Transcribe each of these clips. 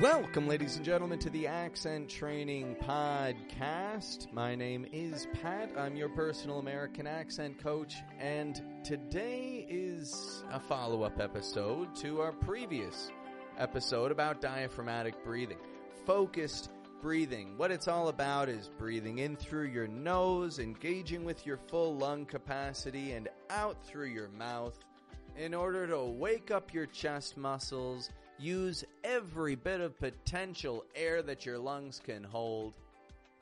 Welcome, ladies and gentlemen, to the Accent Training Podcast. My name is Pat. I'm your personal American accent coach, and today is a follow up episode to our previous episode about diaphragmatic breathing. Focused breathing. What it's all about is breathing in through your nose, engaging with your full lung capacity, and out through your mouth in order to wake up your chest muscles Use every bit of potential air that your lungs can hold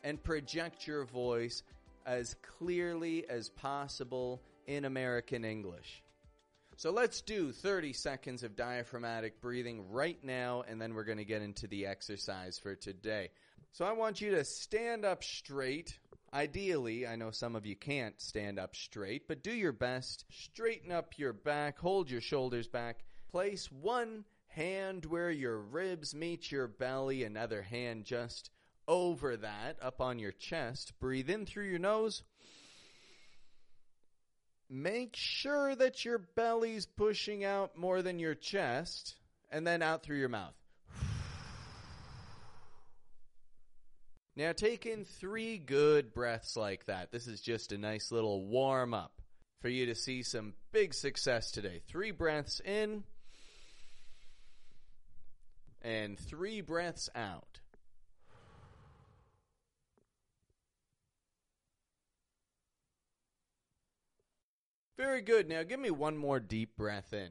and project your voice as clearly as possible in American English. So let's do 30 seconds of diaphragmatic breathing right now, and then we're going to get into the exercise for today. So I want you to stand up straight. Ideally, I know some of you can't stand up straight, but do your best. Straighten up your back, hold your shoulders back. Place one hand where your ribs meet your belly, another hand just over that, up on your chest. Breathe in through your nose. Make sure that your belly's pushing out more than your chest, and then out through your mouth. Now take in three good breaths like that. This is just a nice little warm up for you to see some big success today. Three breaths in and three breaths out. Very good. Now give me one more deep breath in.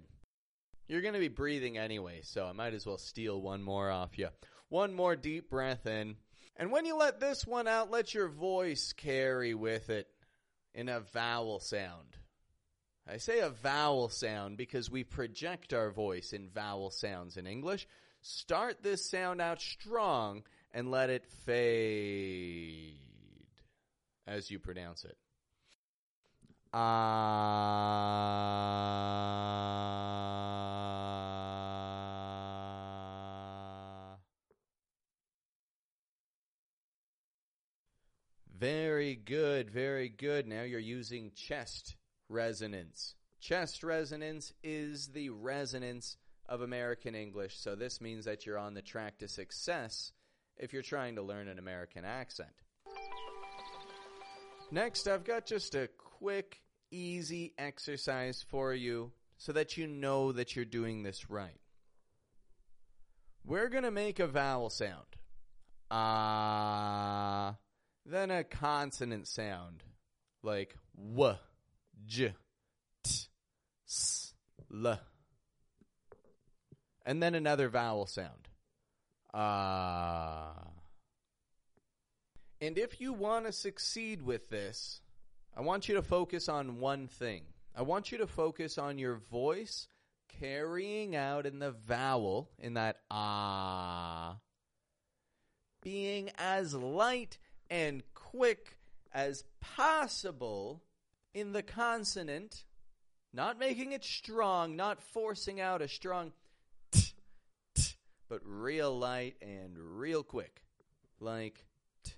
You're going to be breathing anyway, so I might as well steal one more off you. One more deep breath in. And when you let this one out, let your voice carry with it in a vowel sound. I say a vowel sound because we project our voice in vowel sounds in English. Start this sound out strong and let it fade as you pronounce it. Ah. Very good, very good. Now you're using chest resonance. Chest resonance is the resonance of American English, so this means that you're on the track to success if you're trying to learn an American accent. Next, I've got just a quick, easy exercise for you so that you know that you're doing this right. We're going to make a vowel sound. Ah, uh, then a consonant sound like w, j, t, s, l and then another vowel sound. Ah. Uh, and if you want to succeed with this, I want you to focus on one thing. I want you to focus on your voice carrying out in the vowel, in that ah, being as light and quick as possible in the consonant, not making it strong, not forcing out a strong but real light and real quick. Like, t,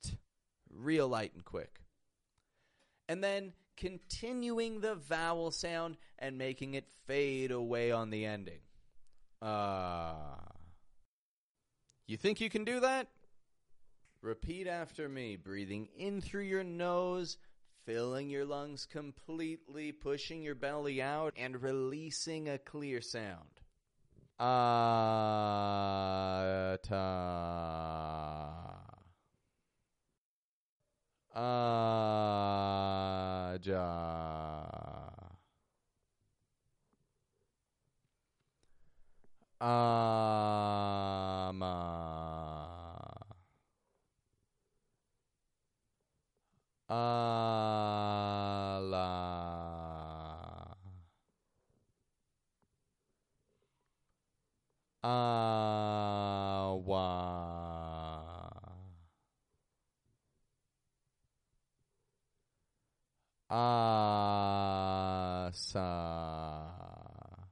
t, real light and quick. And then continuing the vowel sound and making it fade away on the ending. Ah. Uh, you think you can do that? Repeat after me, breathing in through your nose, filling your lungs completely, pushing your belly out, and releasing a clear sound. Ata. Aja. Ama. Ala. Asa. Uh,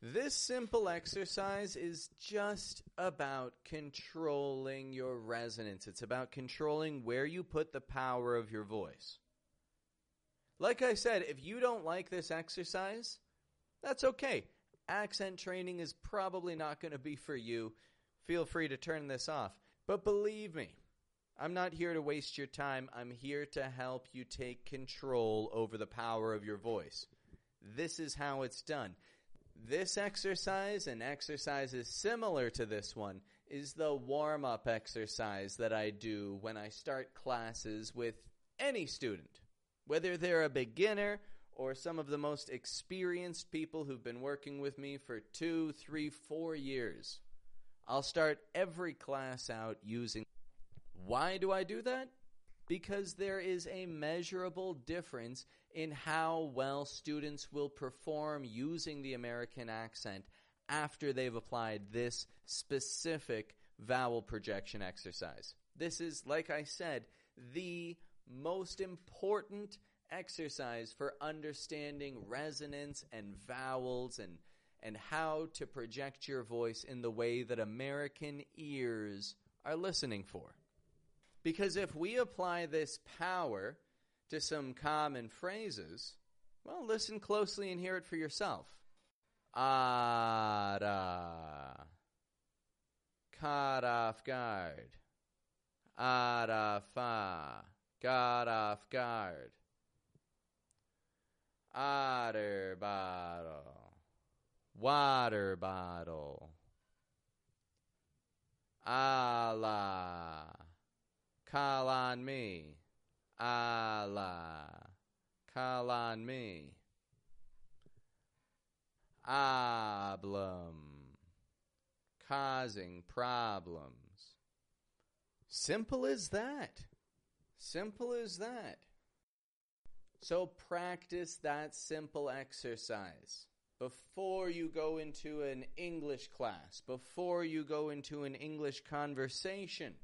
this simple exercise is just about controlling your resonance. It's about controlling where you put the power of your voice. Like I said, if you don't like this exercise, that's okay. Accent training is probably not going to be for you. Feel free to turn this off. But believe me, I'm not here to waste your time. I'm here to help you take control over the power of your voice. This is how it's done. This exercise and exercises similar to this one is the warm up exercise that I do when I start classes with any student, whether they're a beginner or some of the most experienced people who've been working with me for two, three, four years. I'll start every class out using. Why do I do that? Because there is a measurable difference in how well students will perform using the American accent after they've applied this specific vowel projection exercise. This is, like I said, the most important exercise for understanding resonance and vowels and and how to project your voice in the way that American ears are listening for. Because if we apply this power to some common phrases, well, listen closely and hear it for yourself. Ara. Caught off guard. Arafa. Got off guard. Otter bottle. Water bottle. Allah. Call on me. Allah. Call on me. Problem. Causing problems. Simple as that. Simple as that. So practice that simple exercise before you go into an English class, before you go into an English conversation,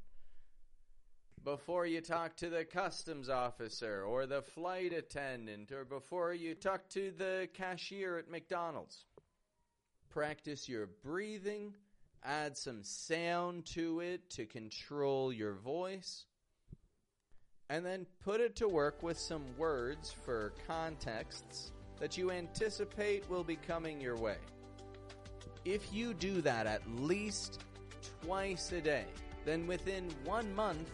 before you talk to the customs officer or the flight attendant, or before you talk to the cashier at McDonald's. Practice your breathing, add some sound to it to control your voice and then put it to work with some words for contexts that you anticipate will be coming your way. If you do that at least twice a day, then within one month,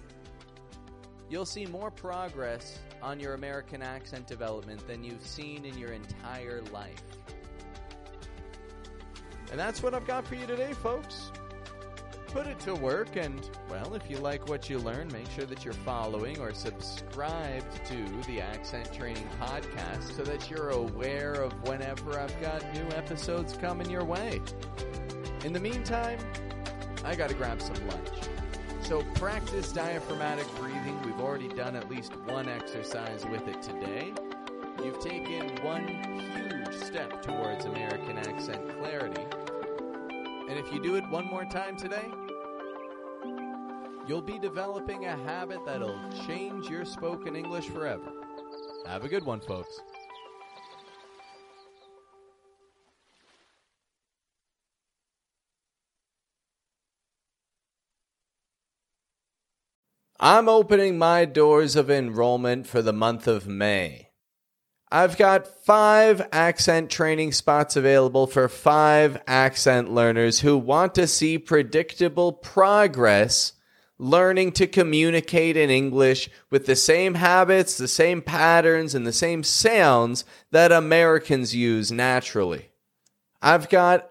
you'll see more progress on your American accent development than you've seen in your entire life. And that's what I've got for you today, folks put it to work. And, well, if you like what you learn, make sure that you're following or subscribed to the Accent Training Podcast so that you're aware of whenever I've got new episodes coming your way. In the meantime, I got to grab some lunch. So practice diaphragmatic breathing. We've already done at least one exercise with it today. You've taken one huge step towards American accent clarity. And if you do it one more time today, you'll be developing a habit that'll change your spoken English forever. Have a good one, folks. I'm opening my doors of enrollment for the month of May. I've got five accent training spots available for five accent learners who want to see predictable progress learning to communicate in English with the same habits, the same patterns, and the same sounds that Americans use naturally. I've got